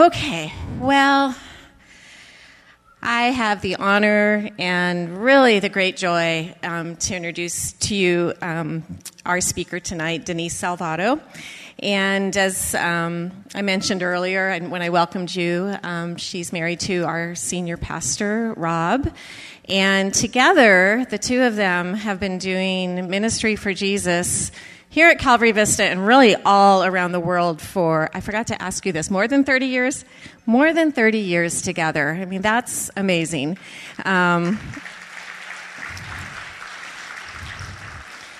Okay, well, I have the honor and really the great joy um, to introduce to you um, our speaker tonight, Denise Salvato. And as um, I mentioned earlier, and when I welcomed you, um, she's married to our senior pastor, Rob. And together, the two of them have been doing ministry for Jesus here at Calvary Vista and really all around the world for, I forgot to ask you this, more than 30 years? More than 30 years together. I mean, that's amazing. Um,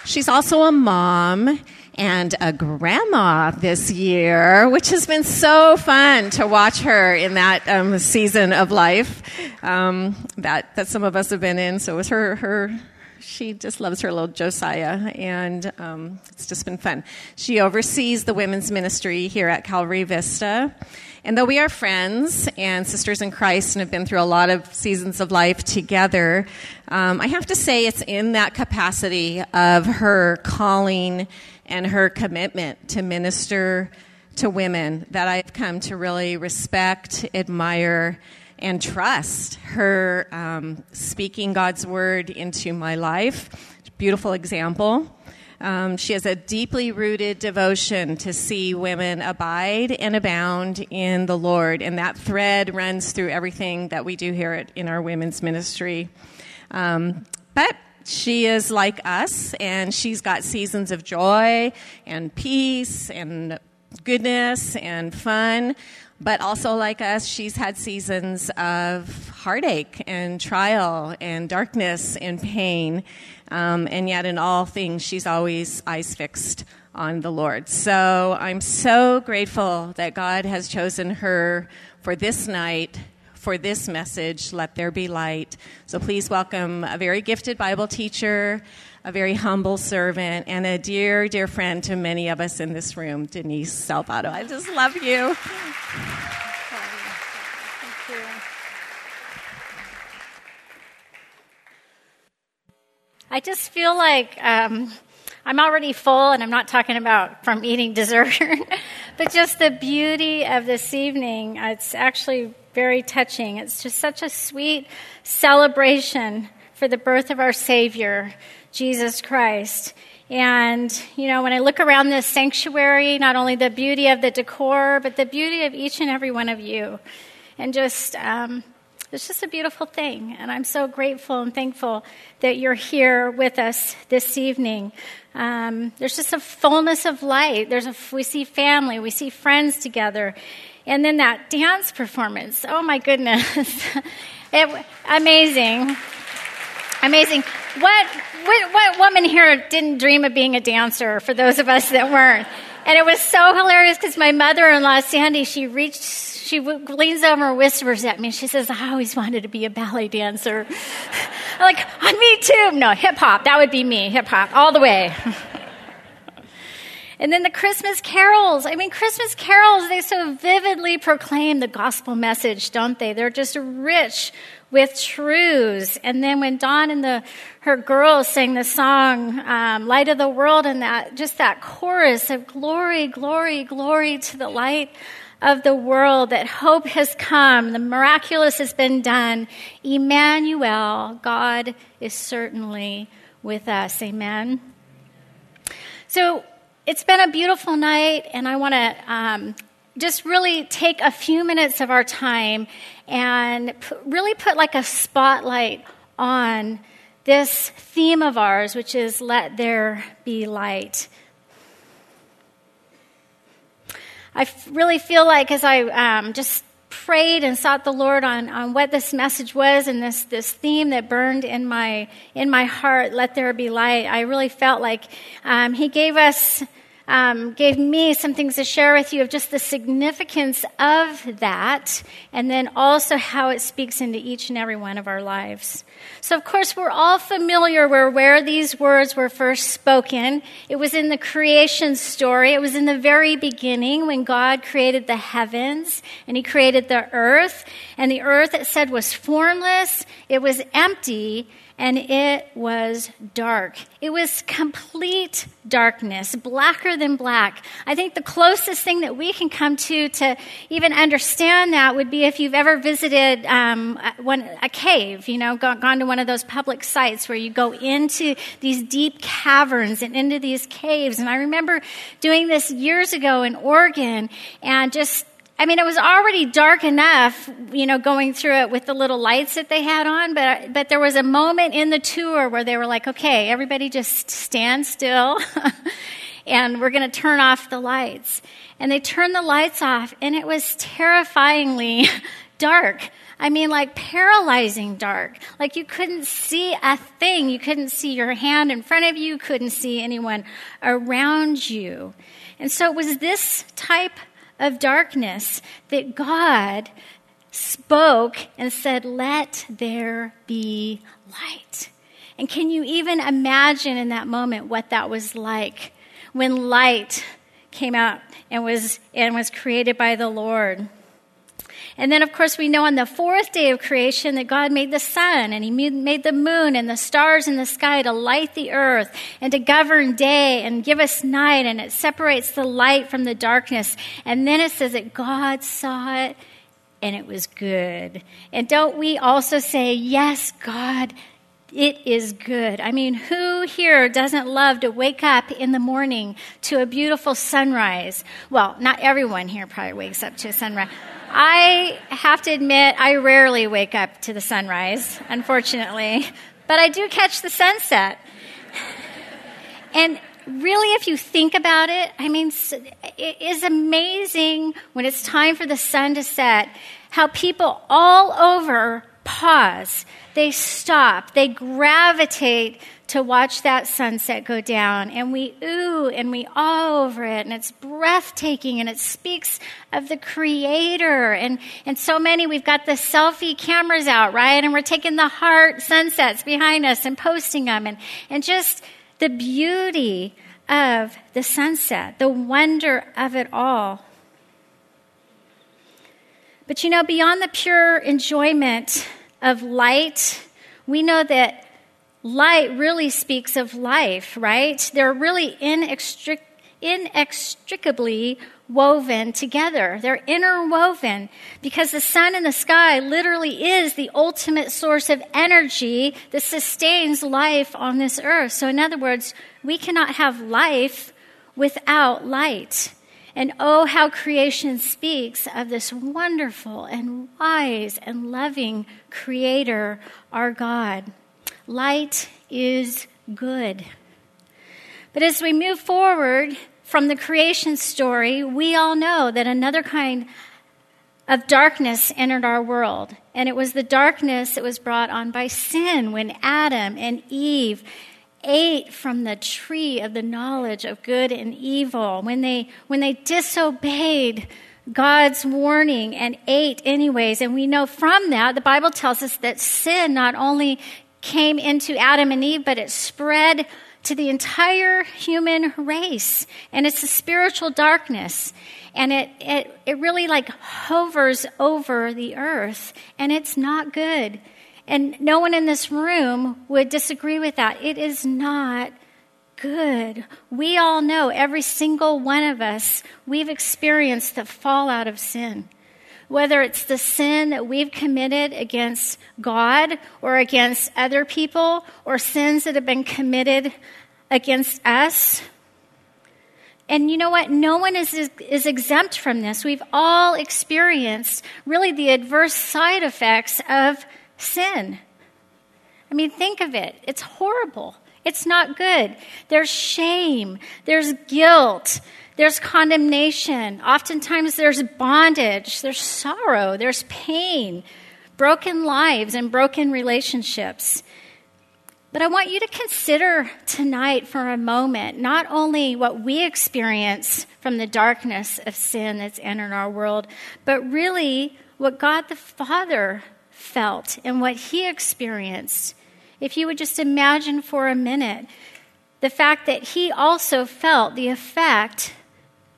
she's also a mom and a grandma this year, which has been so fun to watch her in that um, season of life um, that, that some of us have been in. So it was her, her she just loves her little Josiah, and um, it's just been fun. She oversees the women's ministry here at Calvary Vista. And though we are friends and sisters in Christ and have been through a lot of seasons of life together, um, I have to say it's in that capacity of her calling and her commitment to minister to women that I've come to really respect, admire, and trust her um, speaking God's word into my life. Beautiful example. Um, she has a deeply rooted devotion to see women abide and abound in the Lord, and that thread runs through everything that we do here at, in our women's ministry. Um, but she is like us, and she's got seasons of joy and peace and goodness and fun. But also, like us, she's had seasons of heartache and trial and darkness and pain. Um, and yet, in all things, she's always eyes fixed on the Lord. So I'm so grateful that God has chosen her for this night, for this message, Let There Be Light. So please welcome a very gifted Bible teacher, a very humble servant, and a dear, dear friend to many of us in this room, Denise Salvato. I just love you. I just feel like um, I'm already full, and I'm not talking about from eating dessert, but just the beauty of this evening. It's actually very touching. It's just such a sweet celebration for the birth of our Savior, Jesus Christ. And, you know, when I look around this sanctuary, not only the beauty of the decor, but the beauty of each and every one of you. And just, um, it's just a beautiful thing. And I'm so grateful and thankful that you're here with us this evening. Um, there's just a fullness of light. There's a, we see family, we see friends together. And then that dance performance. Oh my goodness. it, amazing. Amazing. What, what, what woman here didn't dream of being a dancer for those of us that weren't? And it was so hilarious because my mother in law, Sandy, she reached she leans over and whispers at me. She says, I always wanted to be a ballet dancer. I'm like, on me too. No, hip hop. That would be me. Hip hop, all the way. and then the Christmas carols. I mean, Christmas carols, they so vividly proclaim the gospel message, don't they? They're just rich with truths. And then when Dawn and the, her girls sang the song, um, Light of the World, and that, just that chorus of glory, glory, glory to the light of the world that hope has come, the miraculous has been done. Emmanuel, God is certainly with us. Amen. So it's been a beautiful night, and I want to um, just really take a few minutes of our time and p- really put like a spotlight on this theme of ours, which is let there be light. I really feel like as I um, just prayed and sought the Lord on, on what this message was and this, this theme that burned in my, in my heart, let there be light, I really felt like um, He gave us um, gave me some things to share with you of just the significance of that, and then also how it speaks into each and every one of our lives. So, of course, we're all familiar with where these words were first spoken. It was in the creation story. It was in the very beginning when God created the heavens and He created the earth. And the earth, it said, was formless, it was empty, and it was dark. It was complete darkness, blacker than black. I think the closest thing that we can come to to even understand that would be if you've ever visited um, one, a cave, you know, gone, gone to one of those public sites where you go into these deep caverns and into these caves. And I remember doing this years ago in Oregon and just I mean, it was already dark enough, you know, going through it with the little lights that they had on, but, but there was a moment in the tour where they were like, okay, everybody just stand still and we're going to turn off the lights. And they turned the lights off and it was terrifyingly dark. I mean, like paralyzing dark. Like you couldn't see a thing. You couldn't see your hand in front of you. couldn't see anyone around you. And so it was this type of darkness that God spoke and said, Let there be light. And can you even imagine in that moment what that was like when light came out and was, and was created by the Lord? And then, of course, we know on the fourth day of creation that God made the sun and He made the moon and the stars in the sky to light the earth and to govern day and give us night. And it separates the light from the darkness. And then it says that God saw it and it was good. And don't we also say, Yes, God, it is good. I mean, who here doesn't love to wake up in the morning to a beautiful sunrise? Well, not everyone here probably wakes up to a sunrise. I have to admit, I rarely wake up to the sunrise, unfortunately, but I do catch the sunset. And really, if you think about it, I mean, it is amazing when it's time for the sun to set how people all over pause, they stop, they gravitate to watch that sunset go down. And we ooh and we awe over it. And it's breathtaking and it speaks of the Creator. And, and so many, we've got the selfie cameras out, right? And we're taking the heart sunsets behind us and posting them. And, and just the beauty of the sunset, the wonder of it all. But you know, beyond the pure enjoyment of light, we know that light really speaks of life, right? They're really inextric- inextricably woven together. They're interwoven because the sun and the sky literally is the ultimate source of energy that sustains life on this earth. So, in other words, we cannot have life without light. And oh, how creation speaks of this wonderful and wise and loving Creator, our God. Light is good. But as we move forward from the creation story, we all know that another kind of darkness entered our world. And it was the darkness that was brought on by sin when Adam and Eve ate from the tree of the knowledge of good and evil. When they, when they disobeyed God's warning and ate anyways. And we know from that, the Bible tells us that sin not only came into Adam and Eve, but it spread to the entire human race. And it's a spiritual darkness. And it, it, it really like hovers over the earth. And it's not good. And no one in this room would disagree with that. It is not good. We all know, every single one of us, we've experienced the fallout of sin whether it's the sin that we've committed against God or against other people, or sins that have been committed against us. And you know what? No one is, is exempt from this. We've all experienced really the adverse side effects of sin. I mean, think of it. It's horrible. It's not good. There's shame. There's guilt. There's condemnation. Oftentimes there's bondage, there's sorrow, there's pain, broken lives, and broken relationships. But I want you to consider tonight for a moment not only what we experience from the darkness of sin that's entered our world, but really what God the Father felt and what He experienced. If you would just imagine for a minute the fact that He also felt the effect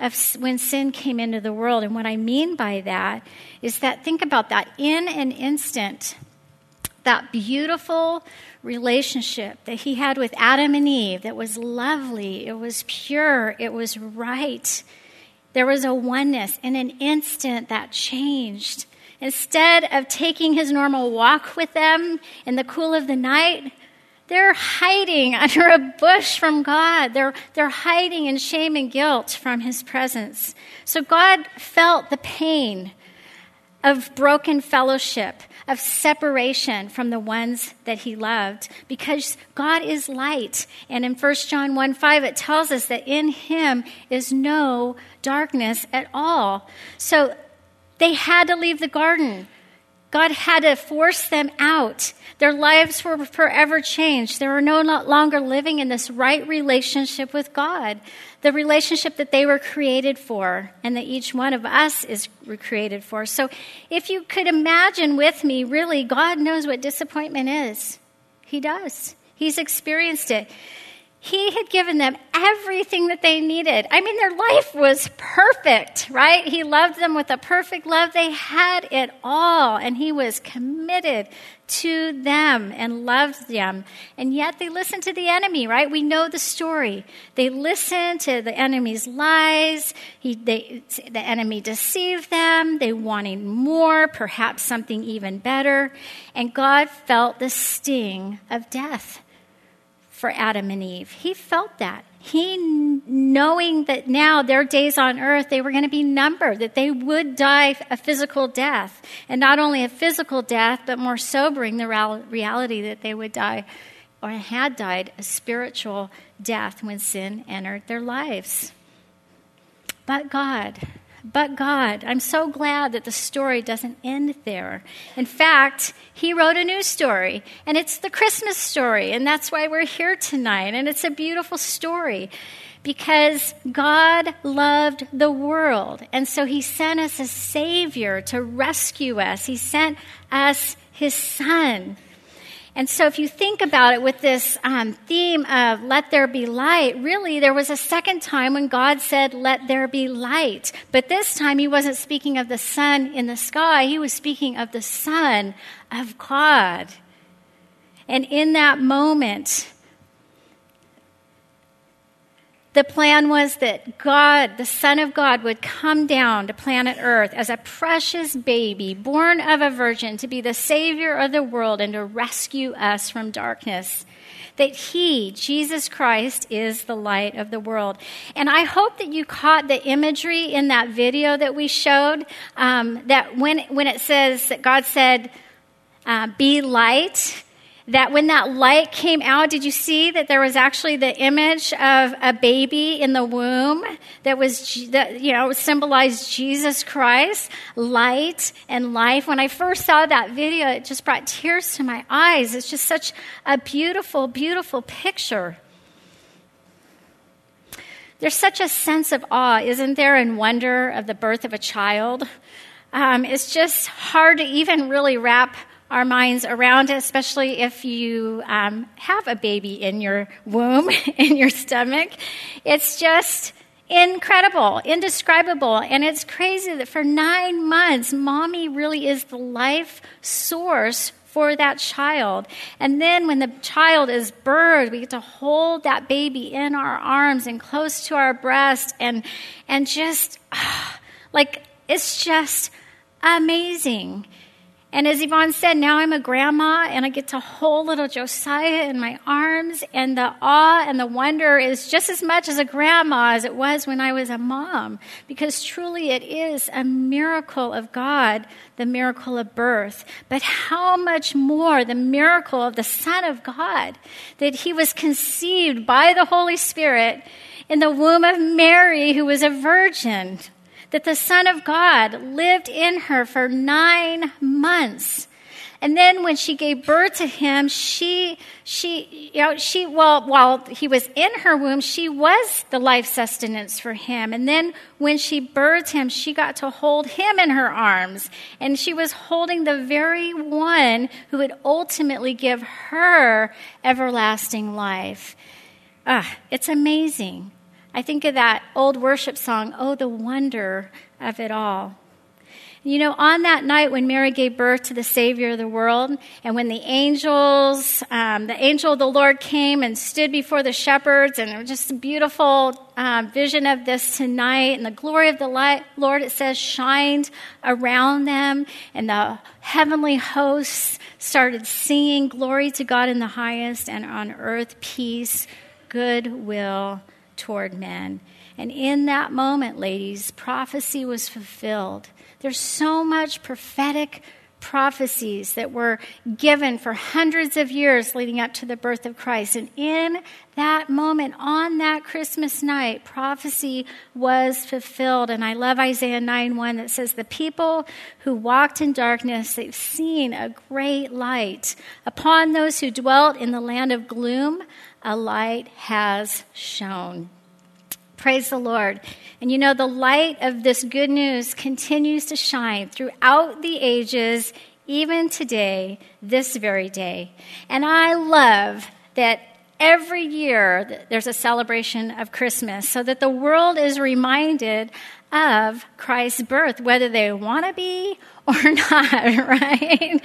of when sin came into the world. And what I mean by that is that think about that in an instant, that beautiful relationship that he had with Adam and Eve that was lovely, it was pure, it was right. There was a oneness. In an instant, that changed. Instead of taking his normal walk with them in the cool of the night, they're hiding under a bush from God. They're, they're hiding in shame and guilt from his presence. So God felt the pain of broken fellowship, of separation from the ones that he loved, because God is light. And in 1 John 1 5, it tells us that in him is no darkness at all. So they had to leave the garden. God had to force them out. Their lives were forever changed. They were no longer living in this right relationship with God, the relationship that they were created for and that each one of us is created for. So, if you could imagine with me, really, God knows what disappointment is. He does, He's experienced it. He had given them everything that they needed. I mean, their life was perfect, right? He loved them with a perfect love. They had it all, and He was committed to them and loved them. And yet they listened to the enemy, right? We know the story. They listened to the enemy's lies. He, they, the enemy deceived them. They wanted more, perhaps something even better. And God felt the sting of death for Adam and Eve. He felt that. He, knowing that now their days on earth, they were going to be numbered, that they would die a physical death. And not only a physical death, but more sobering, the reality that they would die or had died a spiritual death when sin entered their lives. But God, but God. I'm so glad that the story doesn't end there. In fact, he wrote a new story, and it's the Christmas story, and that's why we're here tonight. And it's a beautiful story because God loved the world, and so he sent us a Savior to rescue us. He sent us his Son. And so, if you think about it with this um, theme of let there be light, really, there was a second time when God said, let there be light. But this time, he wasn't speaking of the sun in the sky, he was speaking of the Son of God. And in that moment, the plan was that God, the Son of God, would come down to planet Earth as a precious baby, born of a virgin, to be the Savior of the world and to rescue us from darkness. That He, Jesus Christ, is the light of the world. And I hope that you caught the imagery in that video that we showed. Um, that when, when it says that God said, uh, Be light, that when that light came out, did you see that there was actually the image of a baby in the womb that was, that, you know, symbolized Jesus Christ, light and life? When I first saw that video, it just brought tears to my eyes. It's just such a beautiful, beautiful picture. There's such a sense of awe, isn't there, and wonder of the birth of a child? Um, it's just hard to even really wrap our minds around it, especially if you um, have a baby in your womb, in your stomach. It's just incredible, indescribable. And it's crazy that for nine months, mommy really is the life source for that child. And then when the child is birthed, we get to hold that baby in our arms and close to our breast and, and just, like, it's just amazing. And as Yvonne said, now I'm a grandma and I get to hold little Josiah in my arms. And the awe and the wonder is just as much as a grandma as it was when I was a mom. Because truly it is a miracle of God, the miracle of birth. But how much more the miracle of the Son of God, that he was conceived by the Holy Spirit in the womb of Mary, who was a virgin that the Son of God lived in her for nine months. And then when she gave birth to him, she, she, you know, she, well, while he was in her womb, she was the life sustenance for him. And then when she birthed him, she got to hold him in her arms. And she was holding the very one who would ultimately give her everlasting life. Ah, it's amazing. I think of that old worship song, Oh, the wonder of it all. You know, on that night when Mary gave birth to the Savior of the world, and when the angels, um, the angel of the Lord came and stood before the shepherds, and it was just a beautiful um, vision of this tonight, and the glory of the light, Lord, it says, shined around them, and the heavenly hosts started singing, Glory to God in the highest, and on earth peace, goodwill toward men. And in that moment, ladies, prophecy was fulfilled. There's so much prophetic prophecies that were given for hundreds of years leading up to the birth of Christ. And in that moment, on that Christmas night, prophecy was fulfilled. And I love Isaiah 9 1 that says, The people who walked in darkness, they've seen a great light. Upon those who dwelt in the land of gloom, a light has shone. Praise the Lord. And you know, the light of this good news continues to shine throughout the ages, even today, this very day. And I love that every year there's a celebration of Christmas so that the world is reminded of Christ's birth, whether they want to be or not, right?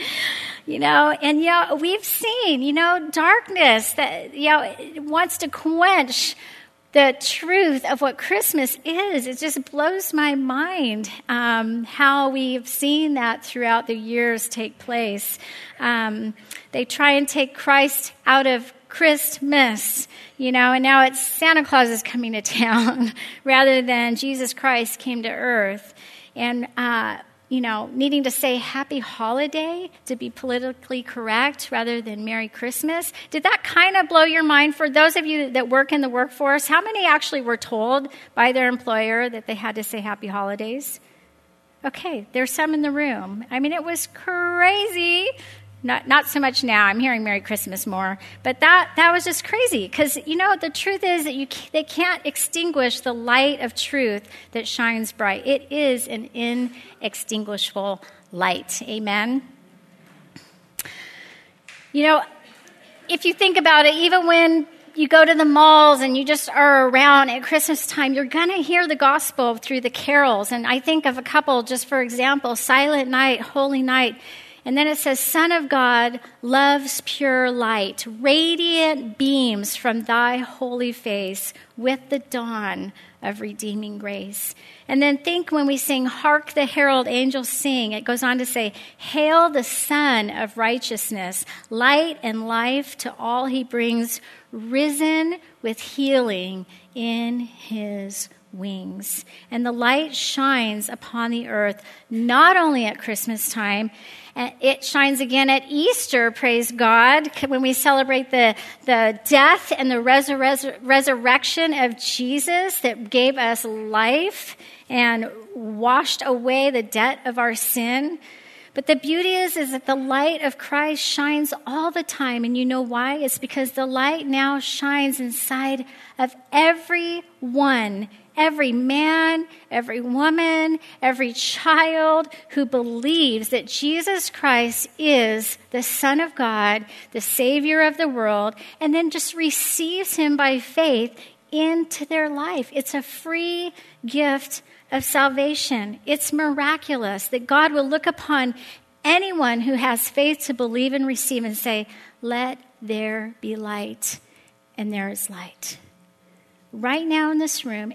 You know, and you know, we've seen, you know, darkness that, you know, wants to quench the truth of what Christmas is. It just blows my mind um, how we've seen that throughout the years take place. Um, they try and take Christ out of Christmas, you know, and now it's Santa Claus is coming to town rather than Jesus Christ came to earth. And uh, you know, needing to say happy holiday to be politically correct rather than Merry Christmas. Did that kind of blow your mind for those of you that work in the workforce? How many actually were told by their employer that they had to say happy holidays? Okay, there's some in the room. I mean, it was crazy not, not so much now. I'm hearing Merry Christmas more. But that, that was just crazy because, you know, the truth is that you, they can't extinguish the light of truth that shines bright. It is an inextinguishable light. Amen? You know, if you think about it, even when you go to the malls and you just are around at Christmas time, you're going to hear the gospel through the carols. And I think of a couple, just for example, Silent Night, Holy Night. And then it says, Son of God loves pure light, radiant beams from thy holy face with the dawn of redeeming grace. And then think when we sing, Hark the herald angels sing, it goes on to say, Hail the Son of righteousness, light and life to all he brings, risen with healing in his wings. And the light shines upon the earth, not only at Christmas time, it shines again at Easter, praise God, when we celebrate the, the death and the resur- resurrection of Jesus that gave us life and washed away the debt of our sin. But the beauty is, is that the light of Christ shines all the time. And you know why? It's because the light now shines inside of every one every man, every woman, every child who believes that Jesus Christ is the Son of God, the Savior of the world, and then just receives Him by faith into their life. It's a free gift of salvation. It's miraculous that God will look upon anyone who has faith to believe and receive and say, Let there be light. And there is light. Right now in this room,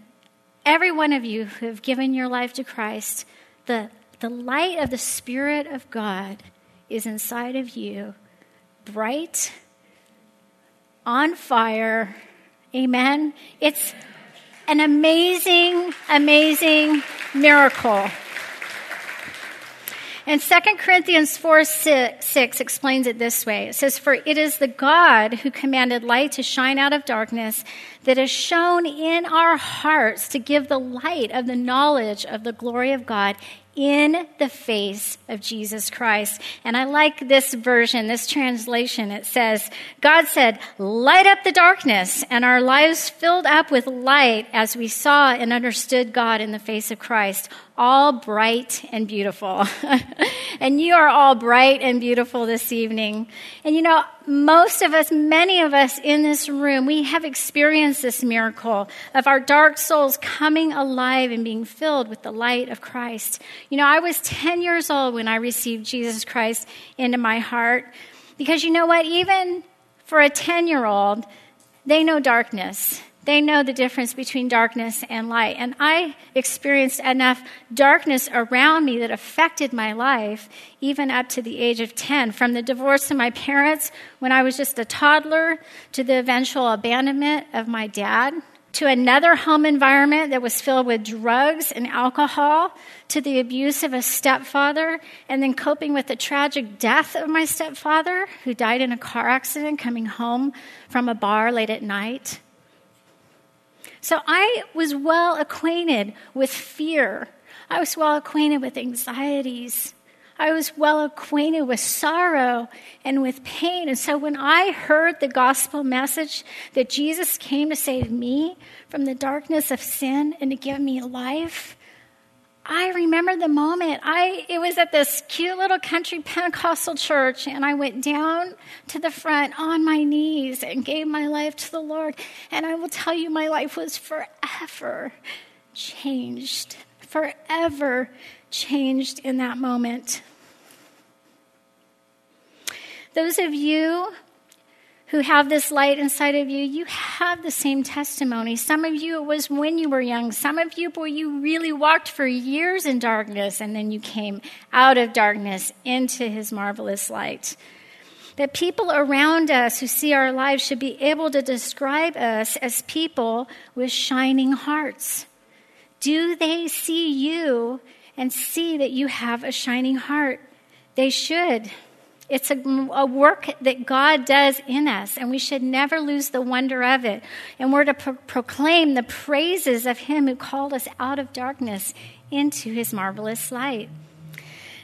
every one of you who have given your life to Christ, the, the light of the Spirit of God is inside of you, bright, on fire. Amen. It's an amazing, amazing miracle. And 2 Corinthians 4 6, 6, explains it this way it says, For it is the God who commanded light to shine out of darkness that has shown in our hearts to give the light of the knowledge of the glory of God in the face of Jesus Christ. And I like this version, this translation. It says, God said, light up the darkness, and our lives filled up with light as we saw and understood God in the face of Christ, all bright and beautiful. and you are all bright and beautiful this evening. And you know, most of us, many of us in this room, we have experienced this miracle of our dark souls coming alive and being filled with the light of Christ. You know, I was 10 years old when I received Jesus Christ into my heart because you know what? Even for a 10 year old, they know darkness. They know the difference between darkness and light. And I experienced enough darkness around me that affected my life, even up to the age of 10. From the divorce of my parents when I was just a toddler, to the eventual abandonment of my dad, to another home environment that was filled with drugs and alcohol, to the abuse of a stepfather, and then coping with the tragic death of my stepfather, who died in a car accident coming home from a bar late at night. So I was well acquainted with fear. I was well acquainted with anxieties. I was well acquainted with sorrow and with pain. And so when I heard the gospel message that Jesus came to save me from the darkness of sin and to give me life, I remember the moment. I it was at this cute little country Pentecostal church and I went down to the front on my knees and gave my life to the Lord. And I will tell you my life was forever changed. Forever changed in that moment. Those of you who have this light inside of you, you have the same testimony. Some of you, it was when you were young. Some of you, boy, you really walked for years in darkness and then you came out of darkness into his marvelous light. That people around us who see our lives should be able to describe us as people with shining hearts. Do they see you and see that you have a shining heart? They should. It's a, a, work that God does in us, and we should never lose the wonder of it. And we're to pro- proclaim the praises of Him who called us out of darkness into His marvelous light.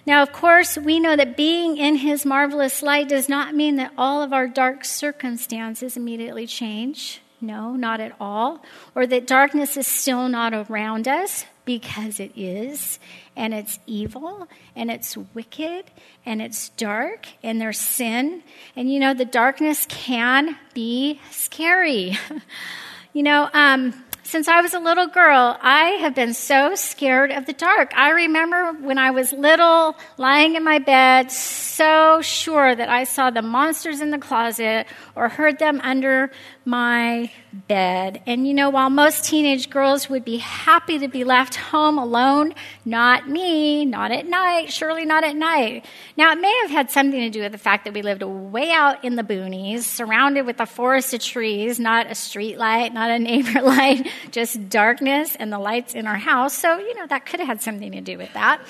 Now, of course, we know that being in His marvelous light does not mean that all of our dark circumstances immediately change. No, not at all. Or that darkness is still not around us because it is, and it's evil, and it's wicked, and it's dark, and there's sin. And you know, the darkness can be scary. you know, um, since I was a little girl, I have been so scared of the dark. I remember when I was little, lying in my bed, so sure that I saw the monsters in the closet or heard them under my bed. And you know, while most teenage girls would be happy to be left home alone, not me, not at night, surely not at night. Now, it may have had something to do with the fact that we lived way out in the boonies, surrounded with a forest of trees, not a street light, not a neighbor light, just darkness and the lights in our house. So, you know, that could have had something to do with that.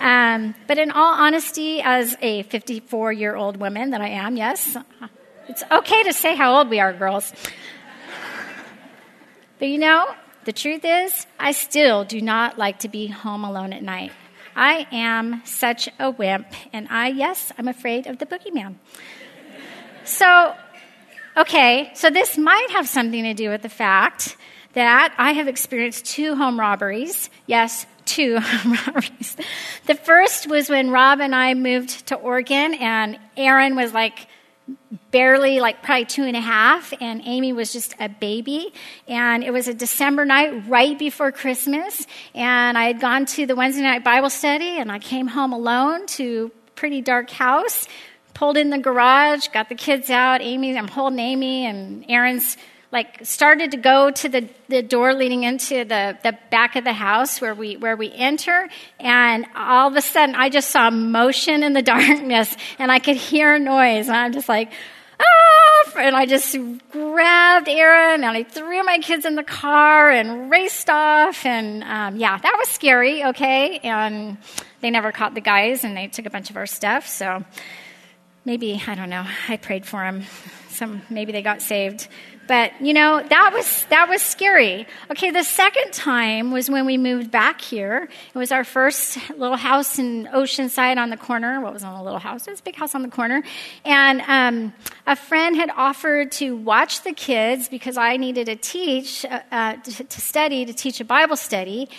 Um, but in all honesty, as a 54 year old woman that I am, yes, it's okay to say how old we are, girls. But you know, the truth is, I still do not like to be home alone at night. I am such a wimp, and I, yes, I'm afraid of the boogeyman. So, okay, so this might have something to do with the fact that I have experienced two home robberies. Yes, two home robberies. The first was when Rob and I moved to Oregon, and Aaron was like barely like probably two and a half, and Amy was just a baby. And it was a December night right before Christmas, and I had gone to the Wednesday night Bible study, and I came home alone to pretty dark house. Pulled in the garage, got the kids out. Amy, I'm holding Amy, and Aaron's like started to go to the, the door leading into the, the back of the house where we where we enter. And all of a sudden i just saw motion in the darkness and i could hear noise. And i'm just like ah! and i just grabbed aaron and i threw my kids in the car and raced off. And um, yeah that was scary okay? And they never caught the guys and they took a bunch of our stuff so maybe i don't know i prayed for them some maybe they got saved but you know, that was that was scary. Okay, the second time was when we moved back here. It was our first little house in Oceanside on the corner. What was on a little house? It was a big house on the corner. And um, a friend had offered to watch the kids because I needed to teach, uh, uh, to, to study, to teach a Bible study.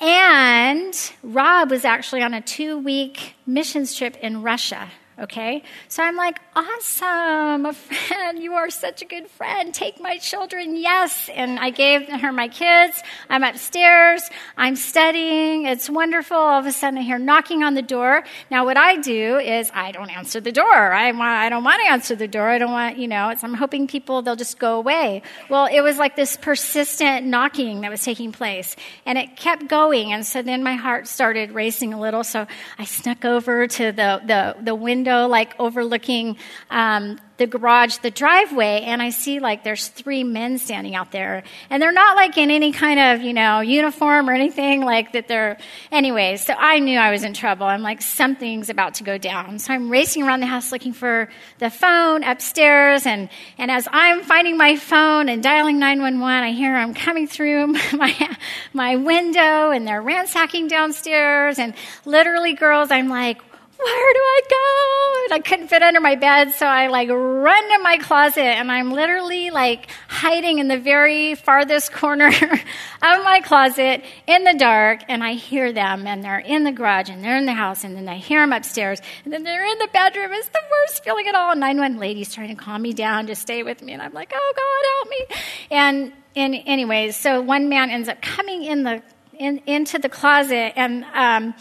And Rob was actually on a two week missions trip in Russia Okay? So I'm like, awesome, a friend. You are such a good friend. Take my children. Yes. And I gave her my kids. I'm upstairs. I'm studying. It's wonderful. All of a sudden I hear knocking on the door. Now what I do is I don't answer the door. I, want, I don't want to answer the door. I don't want, you know, I'm hoping people, they'll just go away. Well, it was like this persistent knocking that was taking place. And it kept going. And so then my heart started racing a little. So I snuck over to the, the, the window, like overlooking um, the garage, the driveway, and I see like there's three men standing out there. And they're not like in any kind of, you know, uniform or anything like that they're, anyways. So I knew I was in trouble. I'm like, something's about to go down. So I'm racing around the house looking for the phone upstairs. And, and as I'm finding my phone and dialing 911, I hear them coming through my, my window and they're ransacking downstairs. And literally, girls, I'm like, where do I go? And I couldn't fit under my bed, so I like run to my closet and I'm literally like hiding in the very farthest corner of my closet in the dark and I hear them and they're in the garage and they're in the house and then I hear them upstairs and then they're in the bedroom. It's the worst feeling at all. Nine one lady's trying to calm me down to stay with me and I'm like, oh God, help me. And, and anyways, so one man ends up coming in the, in, into the closet and, um,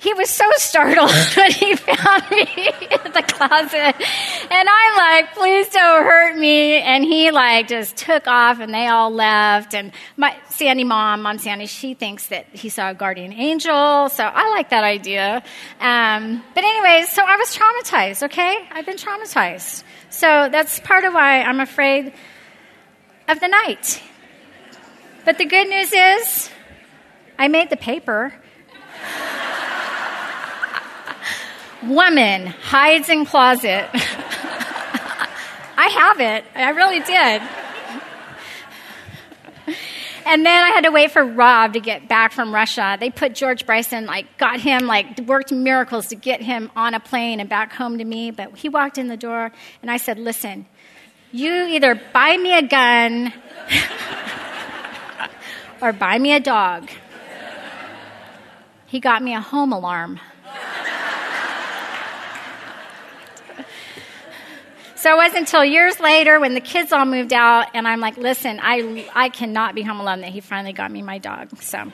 he was so startled when he found me in the closet. And I'm like, please don't hurt me. And he like just took off and they all left. And my Sandy mom, mom Sandy, she thinks that he saw a guardian angel. So I like that idea. Um, but anyways, so I was traumatized, okay? I've been traumatized. So that's part of why I'm afraid of the night. But the good news is I made the paper. Woman hides in closet. I have it. I really did. And then I had to wait for Rob to get back from Russia. They put George Bryson, like, got him, like, worked miracles to get him on a plane and back home to me. But he walked in the door, and I said, Listen, you either buy me a gun or buy me a dog. He got me a home alarm. So it wasn't until years later when the kids all moved out, and I'm like, listen, I, I cannot be home alone that he finally got me my dog. So.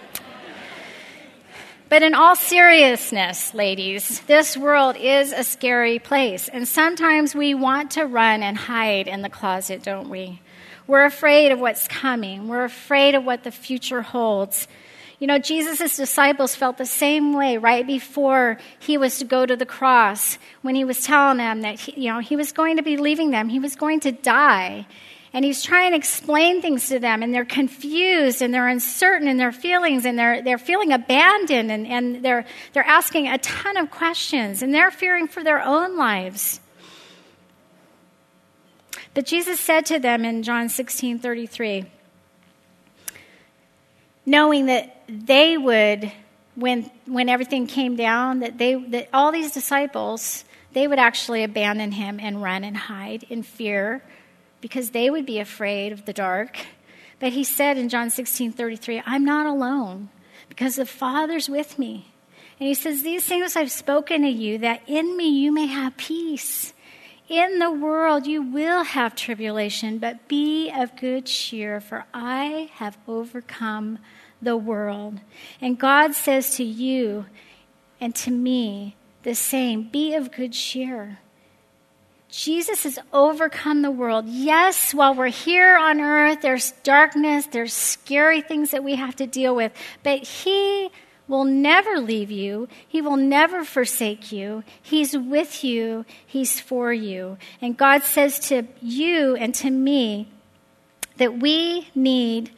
But in all seriousness, ladies, this world is a scary place. And sometimes we want to run and hide in the closet, don't we? We're afraid of what's coming. We're afraid of what the future holds. You know, Jesus' disciples felt the same way right before he was to go to the cross when he was telling them that, he, you know, he was going to be leaving them, he was going to die. And he's trying to explain things to them, and they're confused and they're uncertain in their feelings, and they're, they're feeling abandoned, and, and they're, they're asking a ton of questions, and they're fearing for their own lives. But Jesus said to them in John 16 33, knowing that they would, when, when everything came down, that, they, that all these disciples, they would actually abandon him and run and hide in fear because they would be afraid of the dark. But he said in John 16 33, I'm not alone because the Father's with me. And he says, These things I've spoken to you, that in me you may have peace. In the world you will have tribulation, but be of good cheer, for I have overcome the world. And God says to you and to me the same be of good cheer. Jesus has overcome the world. Yes, while we're here on earth, there's darkness, there's scary things that we have to deal with, but He will never leave you. He will never forsake you. He's with you, He's for you. And God says to you and to me that we need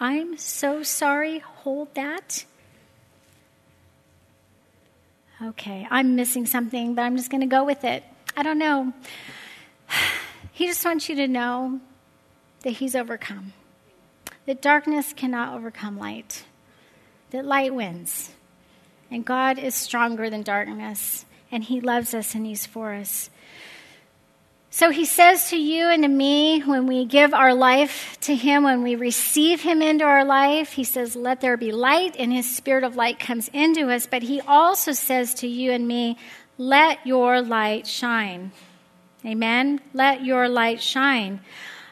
I'm so sorry. Hold that. Okay, I'm missing something, but I'm just going to go with it. I don't know. He just wants you to know that He's overcome, that darkness cannot overcome light, that light wins, and God is stronger than darkness, and He loves us and He's for us. So he says to you and to me when we give our life to him, when we receive him into our life, he says, Let there be light, and his spirit of light comes into us. But he also says to you and me, Let your light shine. Amen? Let your light shine.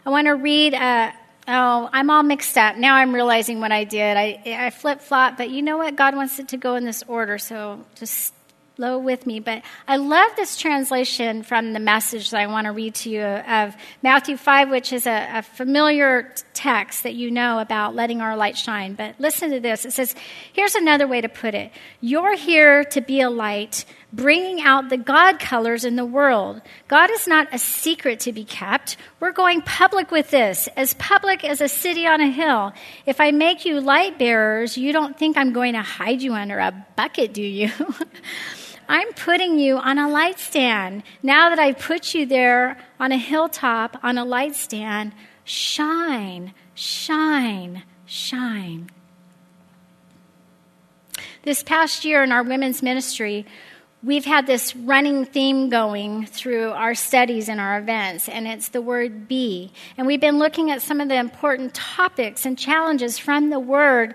I want to read. Uh, oh, I'm all mixed up. Now I'm realizing what I did. I, I flip flop, but you know what? God wants it to go in this order, so just low with me. But I love this translation from the message that I want to read to you of Matthew 5, which is a, a, familiar text that you know about letting our light shine. But listen to this. It says, here's another way to put it You're here to be a light, bringing out the God colors in the world. God is not a secret to be kept. We're going public with this, as public as a city on a hill. If I make you light bearers, you don't think I'm going to hide you under a bucket, do you? I'm putting you on a light stand. Now that I put you there on a hilltop, on a light stand, shine, shine, shine. This past year in our women's ministry, we've had this running theme going through our studies and our events, and it's the word be. And we've been looking at some of the important topics and challenges from the word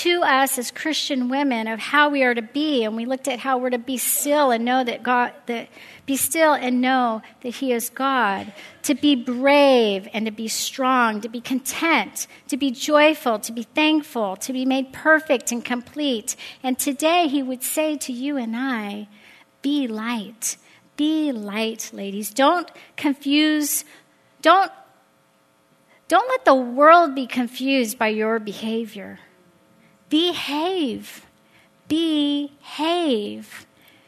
to us as Christian women of how we are to be, and we looked at how we're to be still and know that God, that be still and know that He is God, to be brave and to be strong, to be content, to be joyful, to be thankful, to be made perfect and complete. And today He would say to you and I, be light. Be light, ladies. Don't confuse, don't, don't let the world be confused by your behavior. Behave. Behave.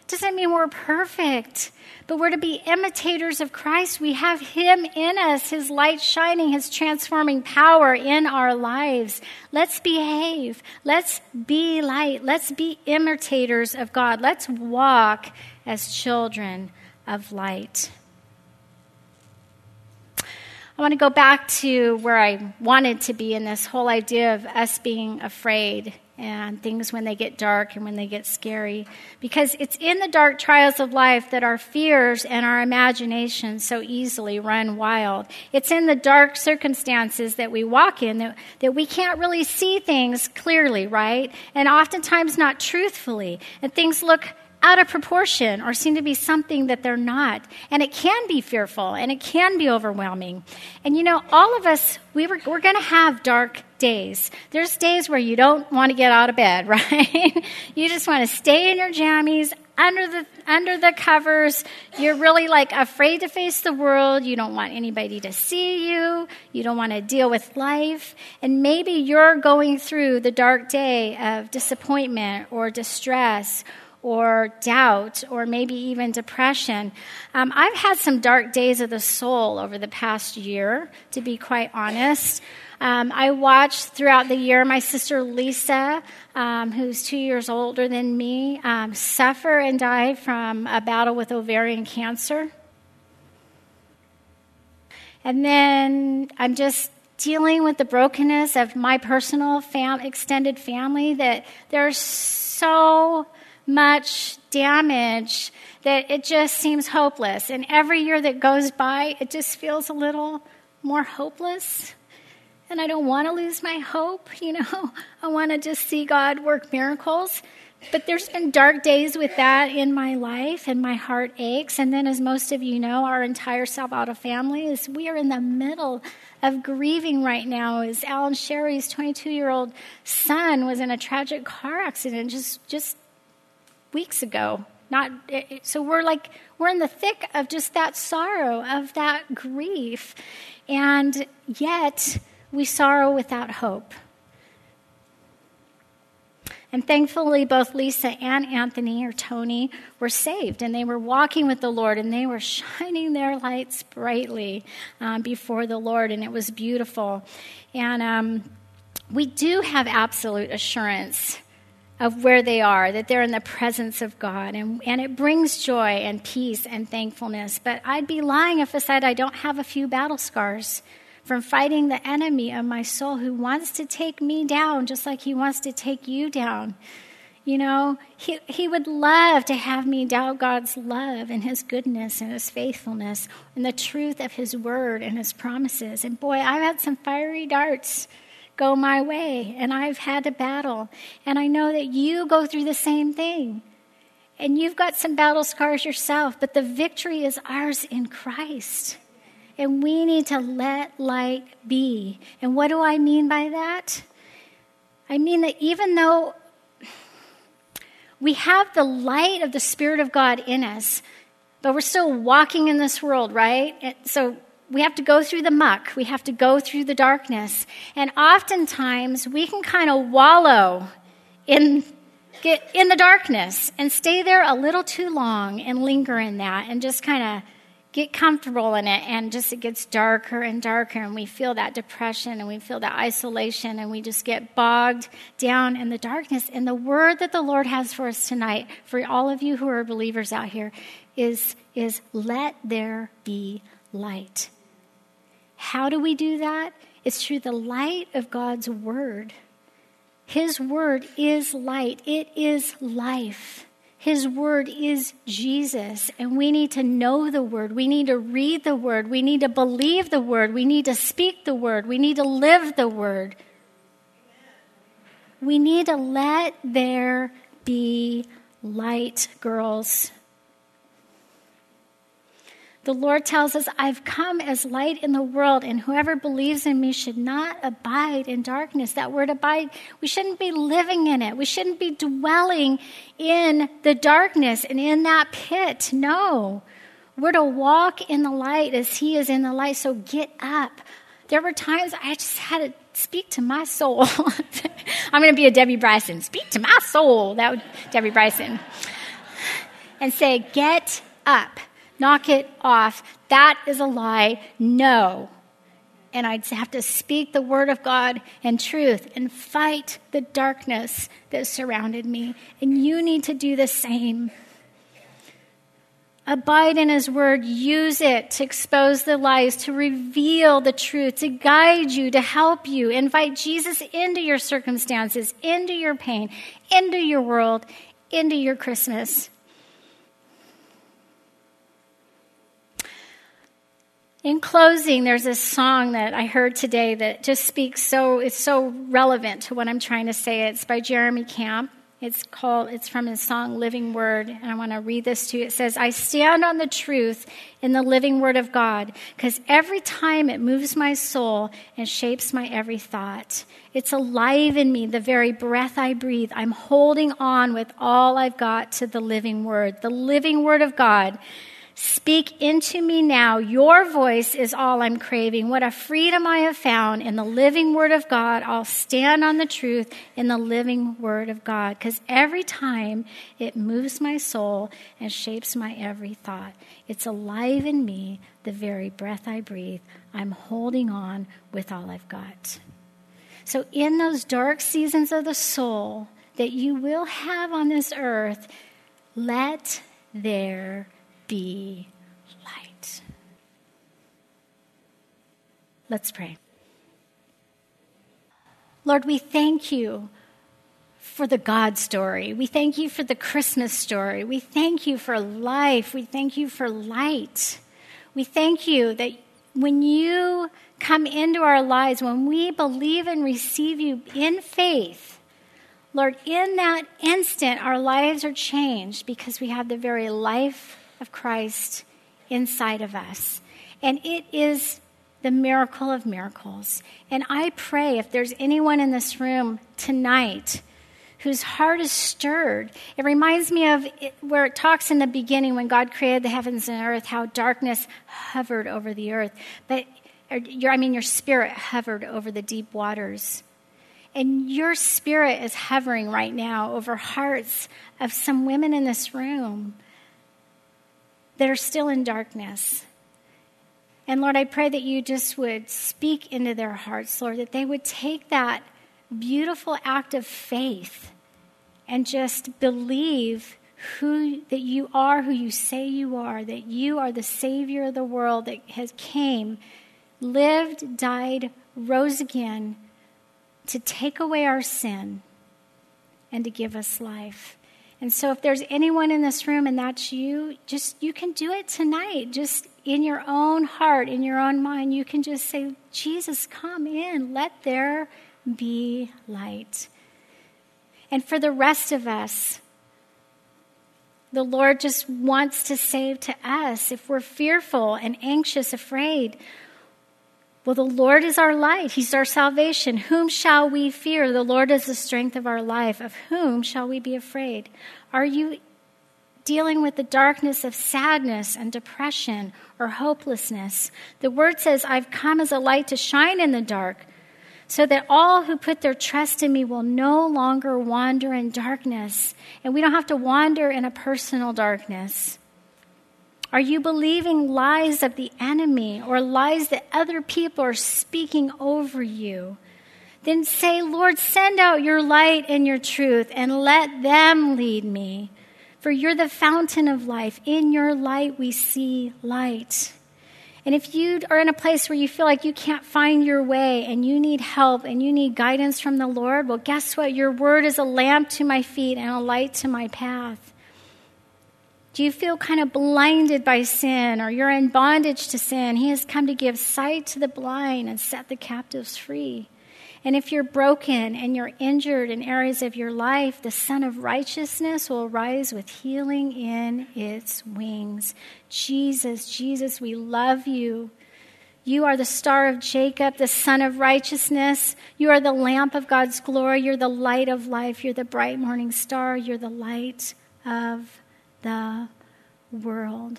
Doesn't mean we're perfect, but we're to be imitators of Christ. We have Him in us, His light shining, His transforming power in our lives. Let's behave. Let's be light. Let's be imitators of God. Let's walk as children of light. I want to go back to where I wanted to be in this whole idea of us being afraid and things when they get dark and when they get scary. Because it's in the dark trials of life that our fears and our imaginations so easily run wild. It's in the dark circumstances that we walk in that, that we can't really see things clearly, right? And oftentimes not truthfully. And things look out of proportion or seem to be something that they're not. And it can be fearful and it can be overwhelming. And you know, all of us, we were, we're going to have dark days. There's days where you don't want to get out of bed, right? you just want to stay in your jammies under the under the covers. You're really like afraid to face the world. You don't want anybody to see you. You don't want to deal with life. And maybe you're going through the dark day of disappointment or distress or doubt or maybe even depression. Um, I've had some dark days of the soul over the past year, to be quite honest. Um, I watched throughout the year my sister Lisa, um, who's two years older than me, um, suffer and die from a battle with ovarian cancer. And then I'm just dealing with the brokenness of my personal fam- extended family that there's so much damage that it just seems hopeless. And every year that goes by, it just feels a little more hopeless. And I don't want to lose my hope, you know. I want to just see God work miracles. But there's been dark days with that in my life, and my heart aches. And then, as most of you know, our entire Salvato family is we are in the middle of grieving right now. As Alan Sherry's 22 year old son was in a tragic car accident just just weeks ago. Not so we're like we're in the thick of just that sorrow of that grief, and yet we sorrow without hope. And thankfully, both Lisa and Anthony or Tony were saved, and they were walking with the Lord, and they were shining their lights brightly um, before the Lord, and it was beautiful. And um, we do have absolute assurance of where they are, that they're in the presence of God. And, and it brings joy and peace and thankfulness. But I'd be lying if I said I don't have a few battle scars from fighting the enemy of my soul who wants to take me down just like he wants to take you down. You know, he, he would love to have me doubt God's love and His goodness and His faithfulness and the truth of His word and His promises. And boy, I've had some fiery darts go my way, and I've had to battle. And I know that you go through the same thing. And you've got some battle scars yourself, but the victory is ours in Christ. And we need to let light be. And what do I mean by that? I mean that even though we have the light of the Spirit of God in us, but we're still walking in this world, right? So we have to go through the muck, we have to go through the darkness. And oftentimes we can kind of wallow in get in the darkness and stay there a little too long and linger in that and just kind of get comfortable in it. And just it gets darker and darker and we feel that depression and we feel that isolation and we just get bogged down in the darkness. And the word that the lord has for us tonight for all of you who are believers out here is is let there be light how do we do that it's through the light of god's word his word is light it is life his word is Jesus, and we need to know the word. We need to read the word. We need to believe the word. We need to speak the word. We need to live the word. We need to let there be light, girls. The Lord tells us, I've come as light in the world, and whoever believes in me should not abide in darkness. That word abide, we shouldn't be living in it. We shouldn't be dwelling in the darkness and in that pit. No. We're to walk in the light as He is in the light. So get up. There were times I just had to speak to my soul. I'm going to be a Debbie Bryson. Speak to my soul. That would Debbie Bryson. And say, get up knock it off. That is a lie. No. And I'd have to speak the word of God and truth and fight the darkness that surrounded me. And you need to do the same. Abide in His Word. Use it to expose the lies, to reveal the truth, to guide you, to help you. Invite Jesus into your circumstances, into your pain, into your world, into your Christmas. In closing, there's this song that I heard today that just speaks so, it's so relevant to what I'm trying to say. It's by Jeremy Camp. It's called, it's from his song Living Word, and I want to read this to you. It says, I stand on the truth in the living word of God, because every time it moves my soul and shapes my every thought. It's alive in me, the very breath I breathe. I'm holding on with all I've got to the living word, the living word of God Speak into me now. Your voice is all I'm craving. What a freedom I have found in the living word of God. I'll stand on the truth in the living word of God because every time it moves my soul and shapes my every thought, it's alive in me, the very breath I breathe. I'm holding on with all I've got. So, in those dark seasons of the soul that you will have on this earth, let there be light. Let's pray. Lord, we thank you for the God story. We thank you for the Christmas story. We thank you for life. We thank you for light. We thank you that when you come into our lives, when we believe and receive you in faith, Lord, in that instant, our lives are changed because we have the very life of Christ inside of us. And it is the miracle of miracles. And I pray if there's anyone in this room tonight whose heart is stirred, it reminds me of where it talks in the beginning when God created the heavens and earth, how darkness hovered over the earth. But your, I mean, your spirit hovered over the deep waters. And your spirit is hovering right now over hearts of some women in this room that are still in darkness. And Lord, I pray that you just would speak into their hearts, Lord, that they would take that beautiful act of faith and just believe who that you are who you say you are, that you are the savior of the world that has came, lived, died, rose again to take away our sin and to give us life. And so, if there's anyone in this room and that's you, just you can do it tonight. Just in your own heart, in your own mind, you can just say, Jesus, come in. Let there be light. And for the rest of us, the Lord just wants to save to us if we're fearful and anxious, afraid, well, the Lord is our light. He's our salvation. Whom shall we fear? The Lord is the strength of our life. Of whom shall we be afraid? Are you dealing with the darkness of sadness and depression or hopelessness? The word says, I've come as a light to shine in the dark so that all who put their trust in me will no longer wander in darkness. And we don't have to wander in a personal darkness. Are you believing lies of the enemy or lies that other people are speaking over you? Then say, Lord, send out your light and your truth and let them lead me. For you're the fountain of life. In your light, we see light. And if you are in a place where you feel like you can't find your way and you need help and you need guidance from the Lord, well, guess what? Your word is a lamp to my feet and a light to my path. Do you feel kind of blinded by sin or you're in bondage to sin? He has come to give sight to the blind and set the captives free. And if you're broken and you're injured in areas of your life, the Sun of Righteousness will rise with healing in its wings. Jesus, Jesus, we love you. You are the star of Jacob, the Sun of Righteousness. You are the lamp of God's glory. You're the light of life. You're the bright morning star. You're the light of the world.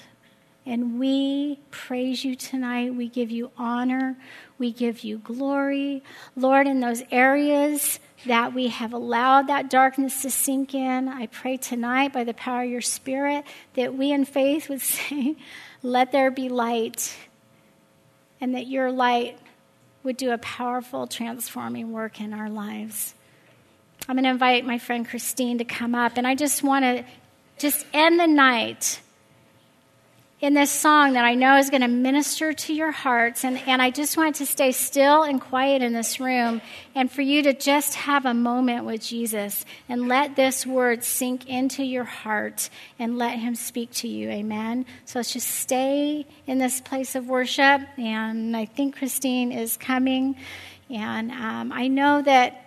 And we praise you tonight. We give you honor. We give you glory. Lord, in those areas that we have allowed that darkness to sink in, I pray tonight by the power of your Spirit that we in faith would say, Let there be light. And that your light would do a powerful transforming work in our lives. I'm going to invite my friend Christine to come up, and I just want to just end the night in this song that I know is going to minister to your hearts. And, and I just want to stay still and quiet in this room and for you to just have a moment with Jesus and let this word sink into your heart and let him speak to you. Amen. So let's just stay in this place of worship. And I think Christine is coming. And um, I know that,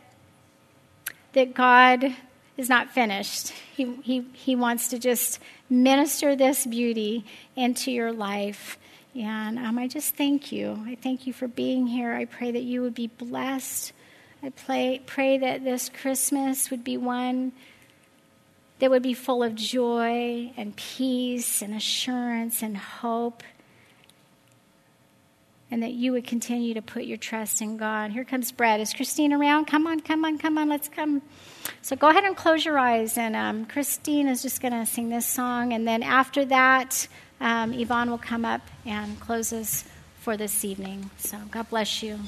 that God is not finished. He, he, he wants to just minister this beauty into your life. And um, I just thank you. I thank you for being here. I pray that you would be blessed. I pray, pray that this Christmas would be one that would be full of joy and peace and assurance and hope. And that you would continue to put your trust in God. Here comes Brad. Is Christine around? Come on, come on, come on. Let's come. So go ahead and close your eyes, and um, Christine is just going to sing this song, and then after that, um, Yvonne will come up and close us for this evening. So God bless you.